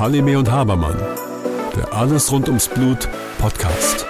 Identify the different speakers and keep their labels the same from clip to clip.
Speaker 1: Halime und Habermann, der Alles rund ums Blut Podcast.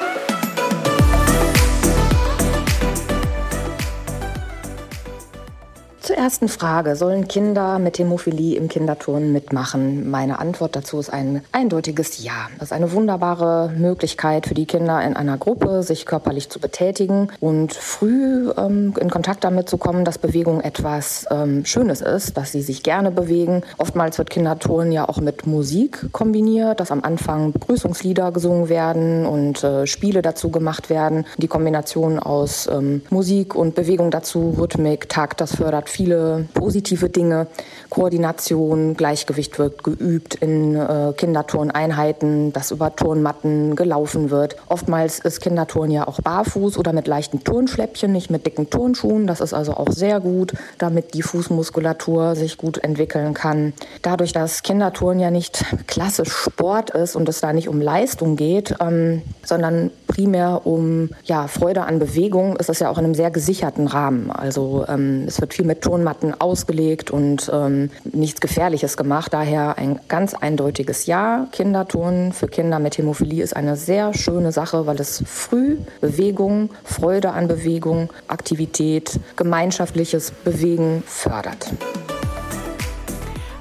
Speaker 2: Ersten Frage, sollen Kinder mit Hämophilie im Kinderturnen mitmachen? Meine Antwort dazu ist ein eindeutiges Ja. Das ist eine wunderbare Möglichkeit für die Kinder in einer Gruppe, sich körperlich zu betätigen und früh ähm, in Kontakt damit zu kommen, dass Bewegung etwas ähm, Schönes ist, dass sie sich gerne bewegen. Oftmals wird Kinderturnen ja auch mit Musik kombiniert, dass am Anfang Begrüßungslieder gesungen werden und äh, Spiele dazu gemacht werden. Die Kombination aus ähm, Musik und Bewegung dazu, Rhythmik, Takt, das fördert viel viele positive Dinge. Koordination, Gleichgewicht wird geübt in äh, Kinderturneinheiten, dass über Turnmatten gelaufen wird. Oftmals ist Kinderturn ja auch barfuß oder mit leichten Turnschläppchen, nicht mit dicken Turnschuhen. Das ist also auch sehr gut, damit die Fußmuskulatur sich gut entwickeln kann. Dadurch, dass Kinderturn ja nicht klassisch Sport ist und es da nicht um Leistung geht, ähm, sondern primär um ja, Freude an Bewegung, ist es ja auch in einem sehr gesicherten Rahmen. Also ähm, es wird viel mit Turnmatten ausgelegt und ähm, nichts Gefährliches gemacht. Daher ein ganz eindeutiges Ja. Kinderturnen für Kinder mit Hämophilie ist eine sehr schöne Sache, weil es früh Bewegung, Freude an Bewegung, Aktivität, gemeinschaftliches Bewegen fördert.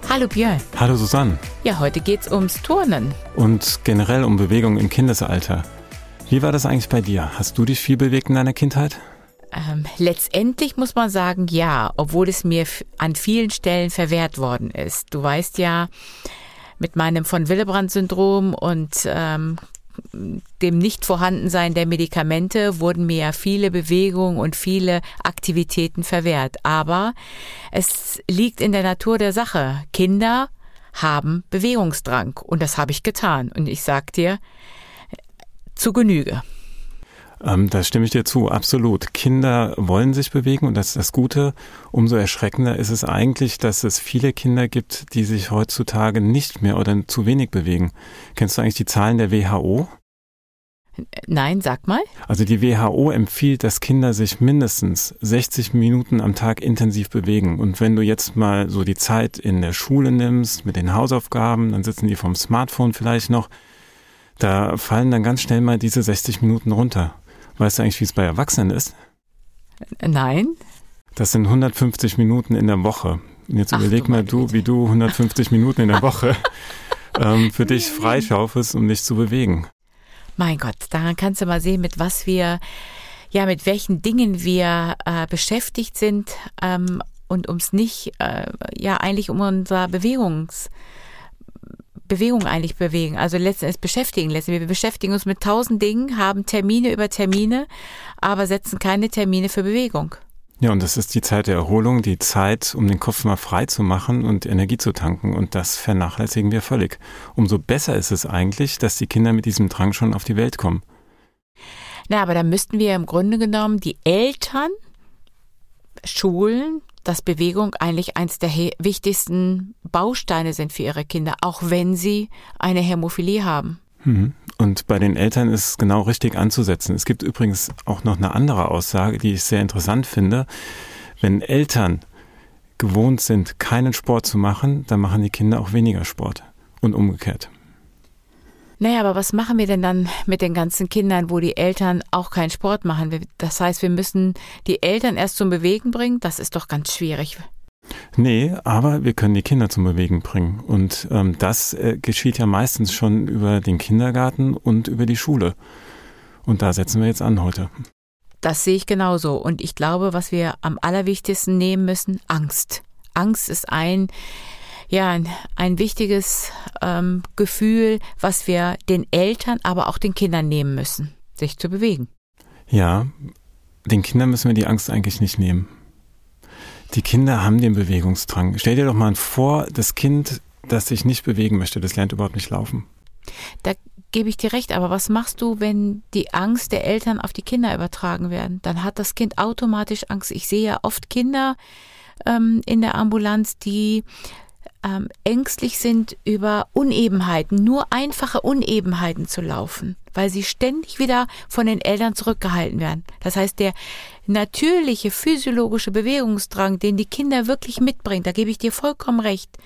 Speaker 3: Hallo Björn.
Speaker 4: Hallo Susanne.
Speaker 3: Ja, heute geht's ums Turnen.
Speaker 4: Und generell um Bewegung im Kindesalter. Wie war das eigentlich bei dir? Hast du dich viel bewegt in deiner Kindheit?
Speaker 3: Ähm, letztendlich muss man sagen, ja, obwohl es mir an vielen Stellen verwehrt worden ist. Du weißt ja, mit meinem von Willebrand-Syndrom und ähm, dem Nichtvorhandensein der Medikamente wurden mir ja viele Bewegungen und viele Aktivitäten verwehrt. Aber es liegt in der Natur der Sache. Kinder haben Bewegungsdrang und das habe ich getan. Und ich sag dir, zu Genüge.
Speaker 4: Ähm, da stimme ich dir zu, absolut. Kinder wollen sich bewegen und das ist das Gute. Umso erschreckender ist es eigentlich, dass es viele Kinder gibt, die sich heutzutage nicht mehr oder zu wenig bewegen. Kennst du eigentlich die Zahlen der WHO?
Speaker 3: Nein, sag mal.
Speaker 4: Also die WHO empfiehlt, dass Kinder sich mindestens 60 Minuten am Tag intensiv bewegen. Und wenn du jetzt mal so die Zeit in der Schule nimmst mit den Hausaufgaben, dann sitzen die vom Smartphone vielleicht noch, da fallen dann ganz schnell mal diese 60 Minuten runter. Weißt du eigentlich, wie es bei Erwachsenen ist?
Speaker 3: Nein.
Speaker 4: Das sind 150 Minuten in der Woche. Und jetzt Ach, überleg mal du, wie du 150 Minuten in der Woche ähm, für dich freischaufelst, um dich zu bewegen.
Speaker 3: Mein Gott, daran kannst du mal sehen, mit was wir, ja, mit welchen Dingen wir äh, beschäftigt sind ähm, und ums nicht, äh, ja, eigentlich um unser Bewegungs, Bewegung eigentlich bewegen, also letztendlich beschäftigen letztendlich. Wir beschäftigen uns mit tausend Dingen, haben Termine über Termine, aber setzen keine Termine für Bewegung.
Speaker 4: Ja, und das ist die Zeit der Erholung, die Zeit, um den Kopf mal frei zu machen und Energie zu tanken. Und das vernachlässigen wir völlig. Umso besser ist es eigentlich, dass die Kinder mit diesem Drang schon auf die Welt kommen.
Speaker 3: Na, aber da müssten wir im Grunde genommen die Eltern schulen, dass Bewegung eigentlich eins der wichtigsten Bausteine sind für ihre Kinder, auch wenn sie eine Hämophilie haben.
Speaker 4: Mhm. Und bei den Eltern ist es genau richtig anzusetzen. Es gibt übrigens auch noch eine andere Aussage, die ich sehr interessant finde. Wenn Eltern gewohnt sind, keinen Sport zu machen, dann machen die Kinder auch weniger Sport und umgekehrt.
Speaker 3: Naja, aber was machen wir denn dann mit den ganzen Kindern, wo die Eltern auch keinen Sport machen? Das heißt, wir müssen die Eltern erst zum Bewegen bringen? Das ist doch ganz schwierig.
Speaker 4: Nee, aber wir können die Kinder zum Bewegen bringen. Und ähm, das äh, geschieht ja meistens schon über den Kindergarten und über die Schule. Und da setzen wir jetzt an heute.
Speaker 3: Das sehe ich genauso. Und ich glaube, was wir am allerwichtigsten nehmen müssen, Angst. Angst ist ein ja, ein, ein wichtiges ähm, Gefühl, was wir den Eltern, aber auch den Kindern nehmen müssen, sich zu bewegen.
Speaker 4: Ja, den Kindern müssen wir die Angst eigentlich nicht nehmen. Die Kinder haben den Bewegungsdrang. Stell dir doch mal vor, das Kind, das sich nicht bewegen möchte, das lernt überhaupt nicht laufen.
Speaker 3: Da gebe ich dir recht, aber was machst du, wenn die Angst der Eltern auf die Kinder übertragen werden? Dann hat das Kind automatisch Angst. Ich sehe ja oft Kinder ähm, in der Ambulanz, die ähm, ängstlich sind über Unebenheiten, nur einfache Unebenheiten zu laufen, weil sie ständig wieder von den Eltern zurückgehalten werden. Das heißt, der natürliche physiologische Bewegungsdrang, den die Kinder wirklich mitbringen, da gebe ich dir vollkommen recht,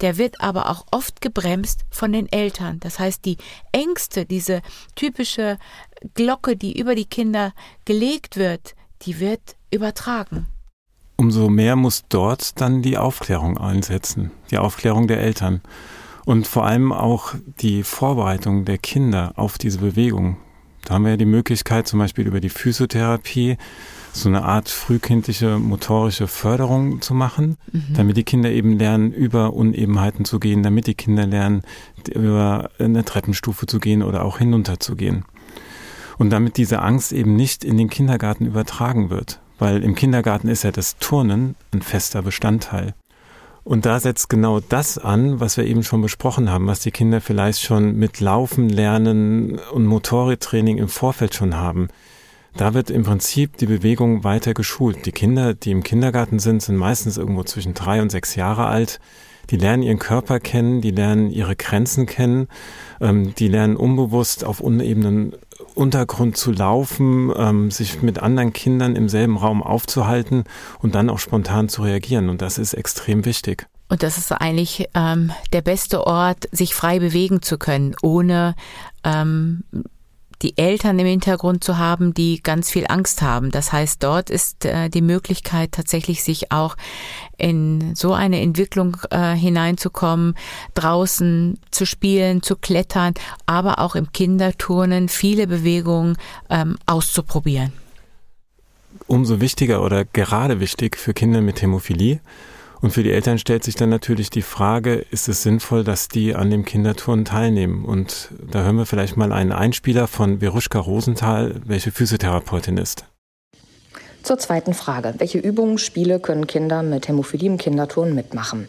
Speaker 3: der wird aber auch oft gebremst von den Eltern. Das heißt, die Ängste, diese typische Glocke, die über die Kinder gelegt wird, die wird übertragen.
Speaker 4: Umso mehr muss dort dann die Aufklärung einsetzen, die Aufklärung der Eltern und vor allem auch die Vorbereitung der Kinder auf diese Bewegung. Da haben wir ja die Möglichkeit, zum Beispiel über die Physiotherapie so eine Art frühkindliche motorische Förderung zu machen, mhm. damit die Kinder eben lernen, über Unebenheiten zu gehen, damit die Kinder lernen, über eine Treppenstufe zu gehen oder auch hinunter zu gehen. Und damit diese Angst eben nicht in den Kindergarten übertragen wird, weil im Kindergarten ist ja das Turnen ein fester Bestandteil. Und da setzt genau das an, was wir eben schon besprochen haben, was die Kinder vielleicht schon mit Laufen, Lernen und Motoriktraining im Vorfeld schon haben. Da wird im Prinzip die Bewegung weiter geschult. Die Kinder, die im Kindergarten sind, sind meistens irgendwo zwischen drei und sechs Jahre alt. Die lernen ihren Körper kennen, die lernen ihre Grenzen kennen, ähm, die lernen unbewusst auf unebenen Untergrund zu laufen, ähm, sich mit anderen Kindern im selben Raum aufzuhalten und dann auch spontan zu reagieren. Und das ist extrem wichtig.
Speaker 3: Und das ist eigentlich ähm, der beste Ort, sich frei bewegen zu können, ohne ähm, die Eltern im Hintergrund zu haben, die ganz viel Angst haben. Das heißt, dort ist äh, die Möglichkeit tatsächlich sich auch in so eine Entwicklung äh, hineinzukommen, draußen zu spielen, zu klettern, aber auch im Kinderturnen viele Bewegungen ähm, auszuprobieren.
Speaker 4: Umso wichtiger oder gerade wichtig für Kinder mit Hämophilie und für die Eltern stellt sich dann natürlich die Frage, ist es sinnvoll, dass die an dem Kinderturnen teilnehmen? Und da hören wir vielleicht mal einen Einspieler von Veruschka Rosenthal, welche Physiotherapeutin ist.
Speaker 2: Zur zweiten Frage. Welche Übungen, Spiele können Kinder mit Hämophilie im Kinderturnen mitmachen?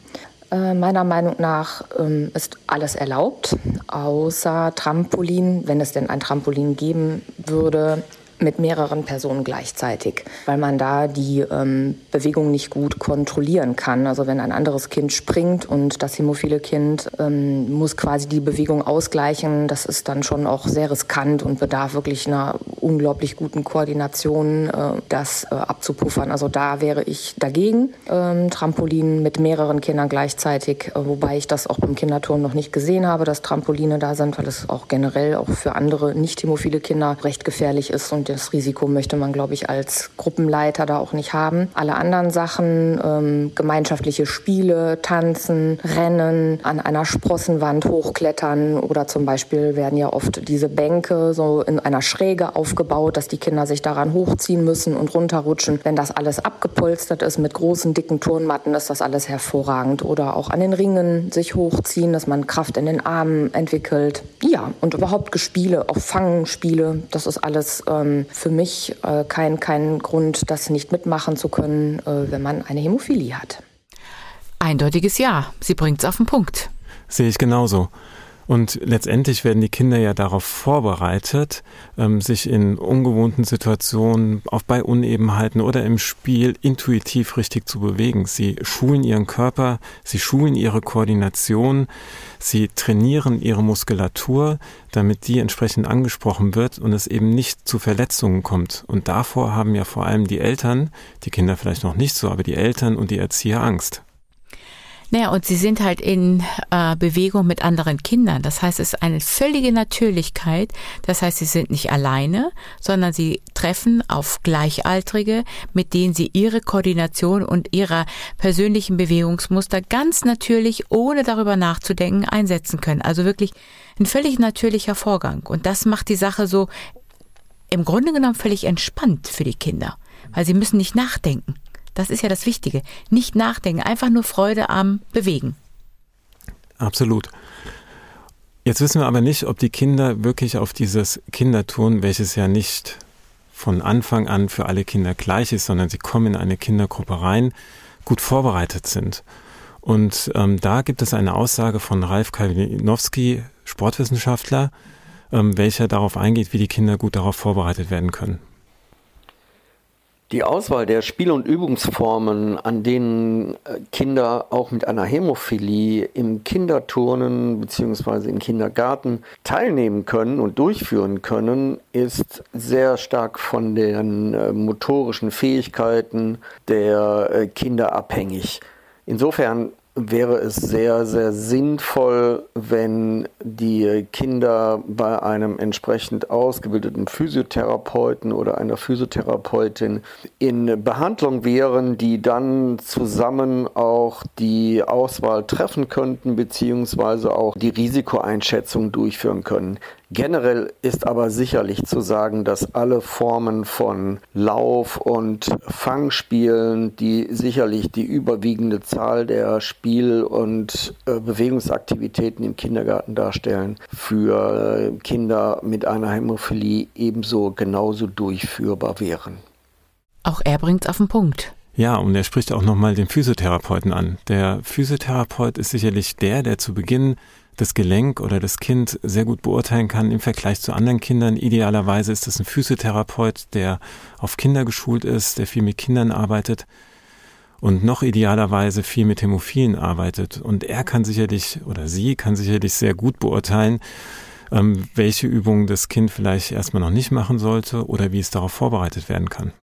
Speaker 2: Äh, meiner Meinung nach ähm, ist alles erlaubt, außer Trampolin, wenn es denn ein Trampolin geben würde, mit mehreren Personen gleichzeitig, weil man da die ähm, Bewegung nicht gut kontrollieren kann. Also wenn ein anderes Kind springt und das hämophile Kind ähm, muss quasi die Bewegung ausgleichen, das ist dann schon auch sehr riskant und bedarf wirklich einer unglaublich guten Koordination, äh, das äh, abzupuffern. Also da wäre ich dagegen. Ähm, Trampolin mit mehreren Kindern gleichzeitig, äh, wobei ich das auch beim Kinderturnen noch nicht gesehen habe, dass Trampoline da sind, weil es auch generell auch für andere nicht hämophile Kinder recht gefährlich ist und das Risiko möchte man, glaube ich, als Gruppenleiter da auch nicht haben. Alle anderen Sachen, ähm, gemeinschaftliche Spiele, Tanzen, Rennen, an einer Sprossenwand hochklettern oder zum Beispiel werden ja oft diese Bänke so in einer Schräge aufgebaut, dass die Kinder sich daran hochziehen müssen und runterrutschen. Wenn das alles abgepolstert ist mit großen, dicken Turnmatten, ist das alles hervorragend. Oder auch an den Ringen sich hochziehen, dass man Kraft in den Armen entwickelt. Ja, und überhaupt Gespiele, auch Fangenspiele, das ist alles ähm, für mich äh, kein, kein Grund, das nicht mitmachen zu können, äh, wenn man eine Hämophilie hat.
Speaker 3: Eindeutiges Ja. Sie bringt es auf den Punkt.
Speaker 4: Sehe ich genauso. Und letztendlich werden die Kinder ja darauf vorbereitet, ähm, sich in ungewohnten Situationen, auch bei Unebenheiten oder im Spiel intuitiv richtig zu bewegen. Sie schulen ihren Körper, sie schulen ihre Koordination, sie trainieren ihre Muskulatur, damit die entsprechend angesprochen wird und es eben nicht zu Verletzungen kommt. Und davor haben ja vor allem die Eltern, die Kinder vielleicht noch nicht so, aber die Eltern und die Erzieher Angst.
Speaker 3: Naja, und sie sind halt in äh, Bewegung mit anderen Kindern. Das heißt, es ist eine völlige Natürlichkeit. Das heißt, sie sind nicht alleine, sondern sie treffen auf Gleichaltrige, mit denen sie ihre Koordination und ihrer persönlichen Bewegungsmuster ganz natürlich, ohne darüber nachzudenken, einsetzen können. Also wirklich ein völlig natürlicher Vorgang. Und das macht die Sache so im Grunde genommen völlig entspannt für die Kinder, weil sie müssen nicht nachdenken. Das ist ja das Wichtige. Nicht nachdenken, einfach nur Freude am Bewegen.
Speaker 4: Absolut. Jetzt wissen wir aber nicht, ob die Kinder wirklich auf dieses Kinderturnen, welches ja nicht von Anfang an für alle Kinder gleich ist, sondern sie kommen in eine Kindergruppe rein, gut vorbereitet sind. Und ähm, da gibt es eine Aussage von Ralf Kalinowski, Sportwissenschaftler, ähm, welcher darauf eingeht, wie die Kinder gut darauf vorbereitet werden können.
Speaker 5: Die Auswahl der Spiel- und Übungsformen, an denen äh, Kinder auch mit einer Hämophilie im Kinderturnen bzw. im Kindergarten teilnehmen können und durchführen können, ist sehr stark von den äh, motorischen Fähigkeiten der äh, Kinder abhängig. Insofern wäre es sehr, sehr sinnvoll, wenn die Kinder bei einem entsprechend ausgebildeten Physiotherapeuten oder einer Physiotherapeutin in Behandlung wären, die dann zusammen auch die Auswahl treffen könnten, beziehungsweise auch die Risikoeinschätzung durchführen können. Generell ist aber sicherlich zu sagen, dass alle Formen von Lauf- und Fangspielen, die sicherlich die überwiegende Zahl der Spiel- und äh, Bewegungsaktivitäten im Kindergarten darstellen, für äh, Kinder mit einer Hämophilie ebenso genauso durchführbar wären.
Speaker 3: Auch er bringt es auf den Punkt.
Speaker 4: Ja, und er spricht auch nochmal den Physiotherapeuten an. Der Physiotherapeut ist sicherlich der, der zu Beginn das Gelenk oder das Kind sehr gut beurteilen kann im Vergleich zu anderen Kindern. Idealerweise ist es ein Physiotherapeut, der auf Kinder geschult ist, der viel mit Kindern arbeitet und noch idealerweise viel mit Hämophilen arbeitet. Und er kann sicherlich oder sie kann sicherlich sehr gut beurteilen, ähm, welche Übungen das Kind vielleicht erstmal noch nicht machen sollte oder wie es darauf vorbereitet werden kann.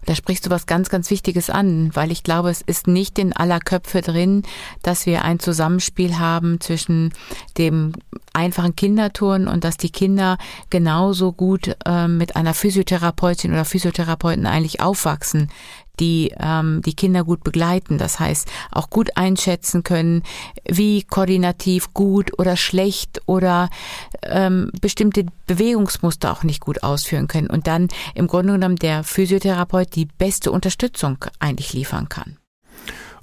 Speaker 3: Und da sprichst du was ganz, ganz Wichtiges an, weil ich glaube, es ist nicht in aller Köpfe drin, dass wir ein Zusammenspiel haben zwischen dem einfachen Kinderturnen und dass die Kinder genauso gut äh, mit einer Physiotherapeutin oder Physiotherapeuten eigentlich aufwachsen die ähm, die Kinder gut begleiten. Das heißt, auch gut einschätzen können, wie koordinativ gut oder schlecht oder ähm, bestimmte Bewegungsmuster auch nicht gut ausführen können. Und dann im Grunde genommen der Physiotherapeut die beste Unterstützung eigentlich liefern kann.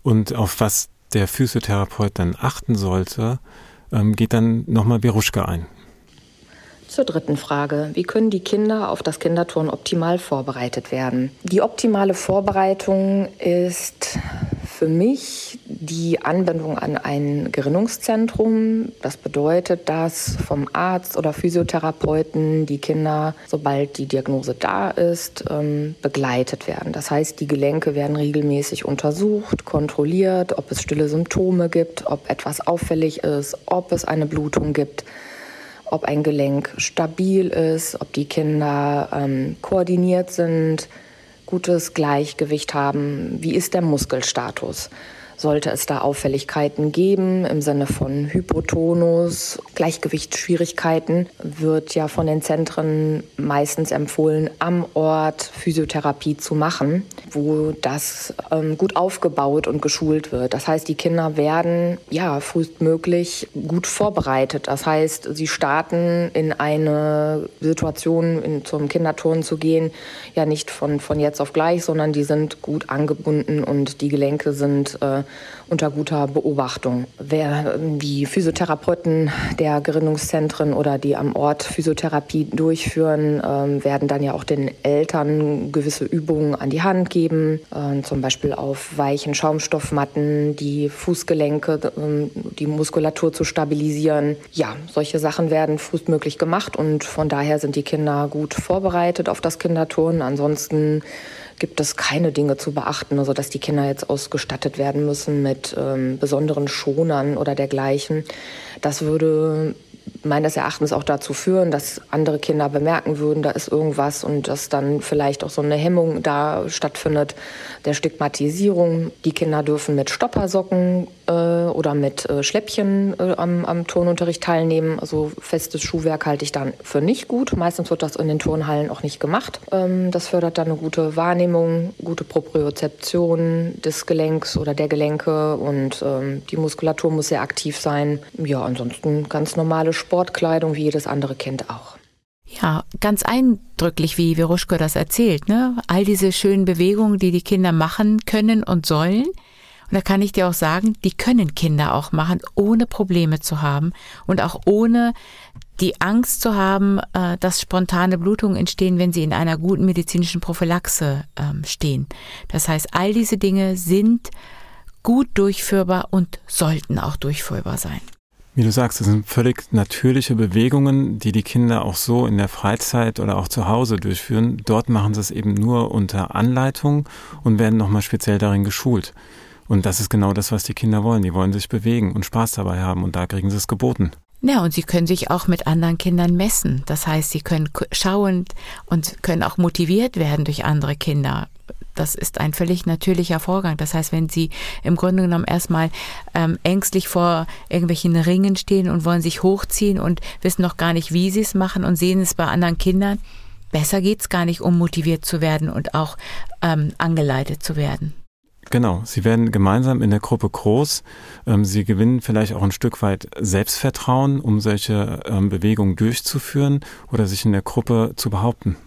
Speaker 4: Und auf was der Physiotherapeut dann achten sollte, ähm, geht dann nochmal Beruschka ein.
Speaker 2: Zur dritten Frage. Wie können die Kinder auf das Kinderturnen optimal vorbereitet werden? Die optimale Vorbereitung ist für mich die Anwendung an ein Gerinnungszentrum. Das bedeutet, dass vom Arzt oder Physiotherapeuten die Kinder, sobald die Diagnose da ist, ähm, begleitet werden. Das heißt, die Gelenke werden regelmäßig untersucht, kontrolliert, ob es stille Symptome gibt, ob etwas auffällig ist, ob es eine Blutung gibt ob ein Gelenk stabil ist, ob die Kinder ähm, koordiniert sind, gutes Gleichgewicht haben, wie ist der Muskelstatus. Sollte es da Auffälligkeiten geben im Sinne von Hypotonus, Gleichgewichtsschwierigkeiten, wird ja von den Zentren meistens empfohlen, am Ort Physiotherapie zu machen, wo das ähm, gut aufgebaut und geschult wird. Das heißt, die Kinder werden ja frühestmöglich gut vorbereitet. Das heißt, sie starten in eine Situation, in, zum Kinderturnen zu gehen, ja nicht von, von jetzt auf gleich, sondern die sind gut angebunden und die Gelenke sind äh, unter guter Beobachtung. Wer die Physiotherapeuten der Gerinnungszentren oder die am Ort Physiotherapie durchführen, ähm, werden dann ja auch den Eltern gewisse Übungen an die Hand geben, äh, zum Beispiel auf weichen Schaumstoffmatten, die Fußgelenke, äh, die Muskulatur zu stabilisieren. Ja, solche Sachen werden frühestmöglich gemacht und von daher sind die Kinder gut vorbereitet auf das Kinderturnen. Ansonsten gibt es keine Dinge zu beachten, also dass die Kinder jetzt ausgestattet werden müssen mit ähm, besonderen Schonern oder dergleichen. Das würde meines Erachtens auch dazu führen, dass andere Kinder bemerken würden, da ist irgendwas und dass dann vielleicht auch so eine Hemmung da stattfindet der Stigmatisierung. Die Kinder dürfen mit Stoppersocken äh, oder mit äh, Schläppchen äh, am, am Turnunterricht teilnehmen. Also festes Schuhwerk halte ich dann für nicht gut. Meistens wird das in den Turnhallen auch nicht gemacht. Ähm, das fördert dann eine gute Wahrnehmung, gute Propriozeption des Gelenks oder der Gelenke und ähm, die Muskulatur muss sehr aktiv sein. Ja, ansonsten ganz normale Sportkleidung wie jedes andere Kind auch.
Speaker 3: Ja, ganz eindrücklich, wie Veruschko das erzählt, ne? All diese schönen Bewegungen, die die Kinder machen können und sollen. Und da kann ich dir auch sagen, die können Kinder auch machen, ohne Probleme zu haben und auch ohne die Angst zu haben, äh, dass spontane Blutungen entstehen, wenn sie in einer guten medizinischen Prophylaxe ähm, stehen. Das heißt, all diese Dinge sind gut durchführbar und sollten auch durchführbar sein.
Speaker 4: Wie du sagst, das sind völlig natürliche Bewegungen, die die Kinder auch so in der Freizeit oder auch zu Hause durchführen. Dort machen sie es eben nur unter Anleitung und werden nochmal speziell darin geschult. Und das ist genau das, was die Kinder wollen. Die wollen sich bewegen und Spaß dabei haben und da kriegen sie es geboten.
Speaker 3: Ja, und sie können sich auch mit anderen Kindern messen. Das heißt, sie können schauen und können auch motiviert werden durch andere Kinder. Das ist ein völlig natürlicher Vorgang. Das heißt, wenn Sie im Grunde genommen erstmal ähm, ängstlich vor irgendwelchen Ringen stehen und wollen sich hochziehen und wissen noch gar nicht, wie Sie es machen und sehen es bei anderen Kindern, besser geht's gar nicht, um motiviert zu werden und auch ähm, angeleitet zu werden.
Speaker 4: Genau, sie werden gemeinsam in der Gruppe groß. Ähm, sie gewinnen vielleicht auch ein Stück weit Selbstvertrauen, um solche ähm, Bewegungen durchzuführen oder sich in der Gruppe zu behaupten.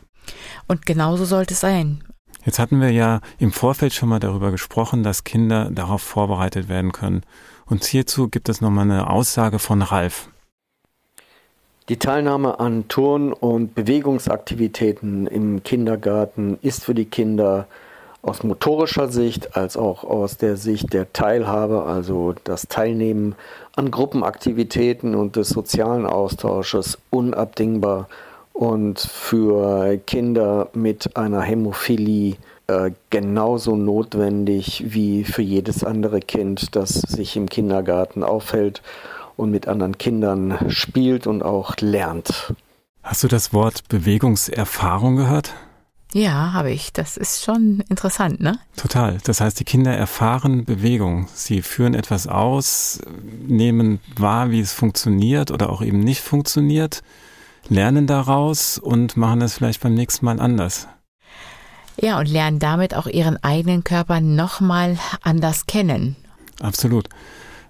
Speaker 3: Und genauso sollte es sein.
Speaker 4: Jetzt hatten wir ja im Vorfeld schon mal darüber gesprochen, dass Kinder darauf vorbereitet werden können. Und hierzu gibt es nochmal eine Aussage von Ralf.
Speaker 5: Die Teilnahme an Turn- und Bewegungsaktivitäten im Kindergarten ist für die Kinder aus motorischer Sicht als auch aus der Sicht der Teilhabe, also das Teilnehmen an Gruppenaktivitäten und des sozialen Austausches unabdingbar und für Kinder mit einer Hämophilie äh, genauso notwendig wie für jedes andere Kind, das sich im Kindergarten aufhält und mit anderen Kindern spielt und auch lernt.
Speaker 4: Hast du das Wort Bewegungserfahrung gehört?
Speaker 3: Ja, habe ich. Das ist schon interessant, ne?
Speaker 4: Total. Das heißt, die Kinder erfahren Bewegung. Sie führen etwas aus, nehmen wahr, wie es funktioniert oder auch eben nicht funktioniert, lernen daraus und machen es vielleicht beim nächsten Mal anders.
Speaker 3: Ja, und lernen damit auch ihren eigenen Körper nochmal anders kennen.
Speaker 4: Absolut.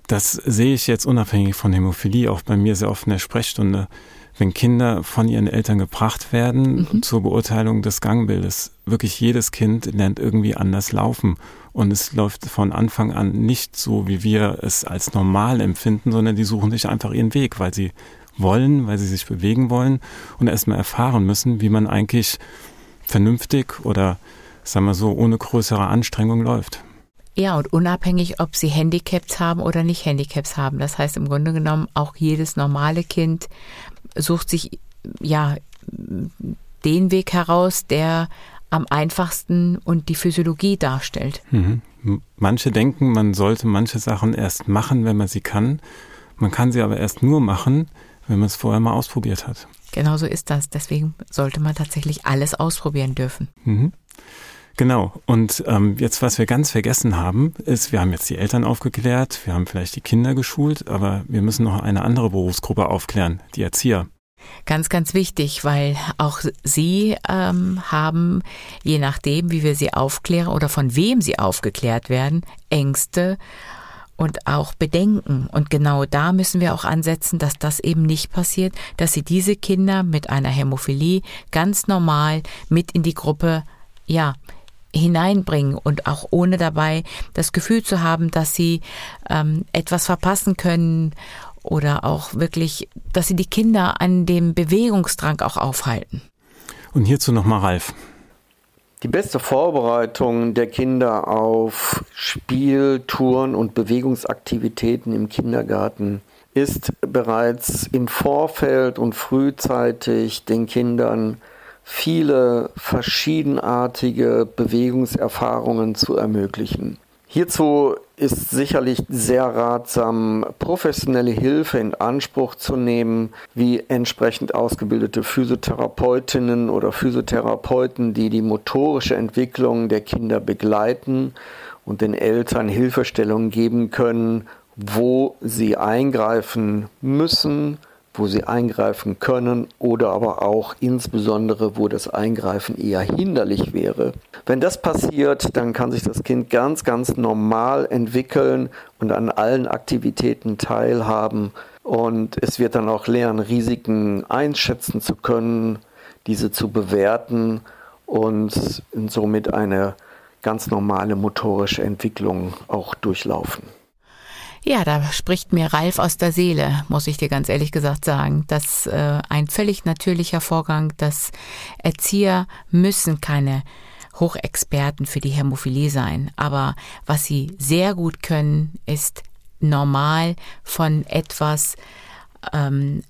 Speaker 4: Das sehe ich jetzt unabhängig von Hämophilie auch bei mir sehr oft in der Sprechstunde wenn Kinder von ihren Eltern gebracht werden mhm. zur Beurteilung des Gangbildes. Wirklich jedes Kind lernt irgendwie anders laufen. Und es läuft von Anfang an nicht so, wie wir es als normal empfinden, sondern die suchen sich einfach ihren Weg, weil sie wollen, weil sie sich bewegen wollen und erstmal erfahren müssen, wie man eigentlich vernünftig oder, sagen wir so, ohne größere Anstrengung läuft.
Speaker 3: Ja, und unabhängig, ob sie Handicaps haben oder nicht Handicaps haben. Das heißt im Grunde genommen, auch jedes normale Kind sucht sich ja den Weg heraus, der am einfachsten und die Physiologie darstellt.
Speaker 4: Mhm. Manche denken, man sollte manche Sachen erst machen, wenn man sie kann. Man kann sie aber erst nur machen, wenn man es vorher mal ausprobiert hat.
Speaker 3: Genauso ist das. Deswegen sollte man tatsächlich alles ausprobieren dürfen.
Speaker 4: Mhm. Genau. Und ähm, jetzt, was wir ganz vergessen haben, ist, wir haben jetzt die Eltern aufgeklärt, wir haben vielleicht die Kinder geschult, aber wir müssen noch eine andere Berufsgruppe aufklären, die Erzieher.
Speaker 3: Ganz, ganz wichtig, weil auch Sie ähm, haben, je nachdem, wie wir Sie aufklären oder von wem Sie aufgeklärt werden, Ängste und auch Bedenken. Und genau da müssen wir auch ansetzen, dass das eben nicht passiert, dass Sie diese Kinder mit einer Hämophilie ganz normal mit in die Gruppe, ja, hineinbringen und auch ohne dabei das Gefühl zu haben, dass sie ähm, etwas verpassen können oder auch wirklich, dass sie die Kinder an dem Bewegungsdrang auch aufhalten.
Speaker 4: Und hierzu nochmal Ralf.
Speaker 5: Die beste Vorbereitung der Kinder auf Spiel, Touren und Bewegungsaktivitäten im Kindergarten ist bereits im Vorfeld und frühzeitig den Kindern viele verschiedenartige Bewegungserfahrungen zu ermöglichen. Hierzu ist sicherlich sehr ratsam, professionelle Hilfe in Anspruch zu nehmen, wie entsprechend ausgebildete Physiotherapeutinnen oder Physiotherapeuten, die die motorische Entwicklung der Kinder begleiten und den Eltern Hilfestellung geben können, wo sie eingreifen müssen, wo sie eingreifen können oder aber auch insbesondere, wo das Eingreifen eher hinderlich wäre. Wenn das passiert, dann kann sich das Kind ganz, ganz normal entwickeln und an allen Aktivitäten teilhaben und es wird dann auch lernen, Risiken einschätzen zu können, diese zu bewerten und somit eine ganz normale motorische Entwicklung auch durchlaufen.
Speaker 3: Ja, da spricht mir Ralf aus der Seele, muss ich dir ganz ehrlich gesagt sagen. Das äh, ein völlig natürlicher Vorgang, dass Erzieher müssen keine Hochexperten für die Hämophilie sein. Aber was sie sehr gut können, ist normal von etwas ähm,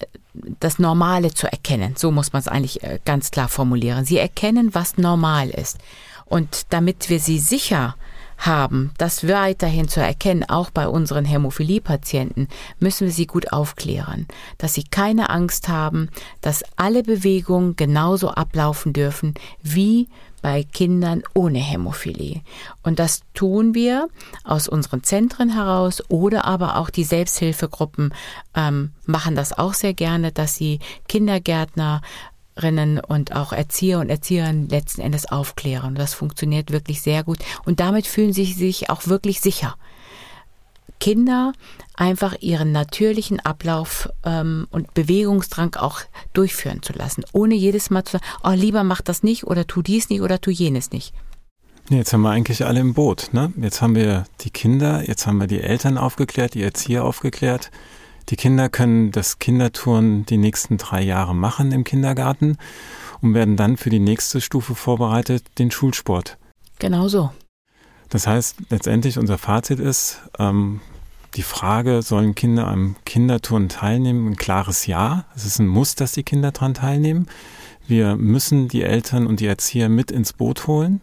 Speaker 3: das Normale zu erkennen. So muss man es eigentlich äh, ganz klar formulieren. Sie erkennen, was normal ist. Und damit wir sie sicher haben, das weiterhin zu erkennen, auch bei unseren Hämophilie-Patienten, müssen wir sie gut aufklären, dass sie keine Angst haben, dass alle Bewegungen genauso ablaufen dürfen wie bei Kindern ohne Hämophilie. Und das tun wir aus unseren Zentren heraus oder aber auch die Selbsthilfegruppen ähm, machen das auch sehr gerne, dass sie Kindergärtner Erzieherinnen und auch Erzieher und Erzieherinnen letzten Endes aufklären. Das funktioniert wirklich sehr gut und damit fühlen sie sich auch wirklich sicher. Kinder einfach ihren natürlichen Ablauf ähm, und Bewegungsdrang auch durchführen zu lassen, ohne jedes Mal zu sagen, oh, lieber mach das nicht oder tu dies nicht oder tu jenes nicht.
Speaker 4: Jetzt haben wir eigentlich alle im Boot. Ne? Jetzt haben wir die Kinder, jetzt haben wir die Eltern aufgeklärt, die Erzieher aufgeklärt. Die Kinder können das Kindertouren die nächsten drei Jahre machen im Kindergarten und werden dann für die nächste Stufe vorbereitet, den Schulsport.
Speaker 3: Genau so.
Speaker 4: Das heißt, letztendlich unser Fazit ist, ähm, die Frage, sollen Kinder am Kinderturnen teilnehmen? Ein klares Ja. Es ist ein Muss, dass die Kinder daran teilnehmen. Wir müssen die Eltern und die Erzieher mit ins Boot holen.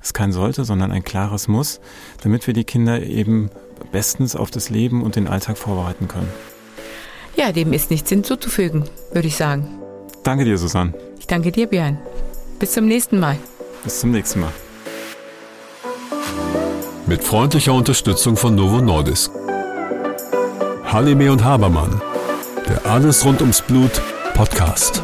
Speaker 4: Es ist kein sollte, sondern ein klares Muss, damit wir die Kinder eben bestens auf das Leben und den Alltag vorbereiten können.
Speaker 3: Ja, dem ist nichts hinzuzufügen, würde ich sagen.
Speaker 4: Danke dir, Susanne.
Speaker 3: Ich danke dir, Björn. Bis zum nächsten Mal.
Speaker 4: Bis zum nächsten Mal.
Speaker 1: Mit freundlicher Unterstützung von Novo Nordisk. Halime und Habermann. Der Alles rund ums Blut Podcast.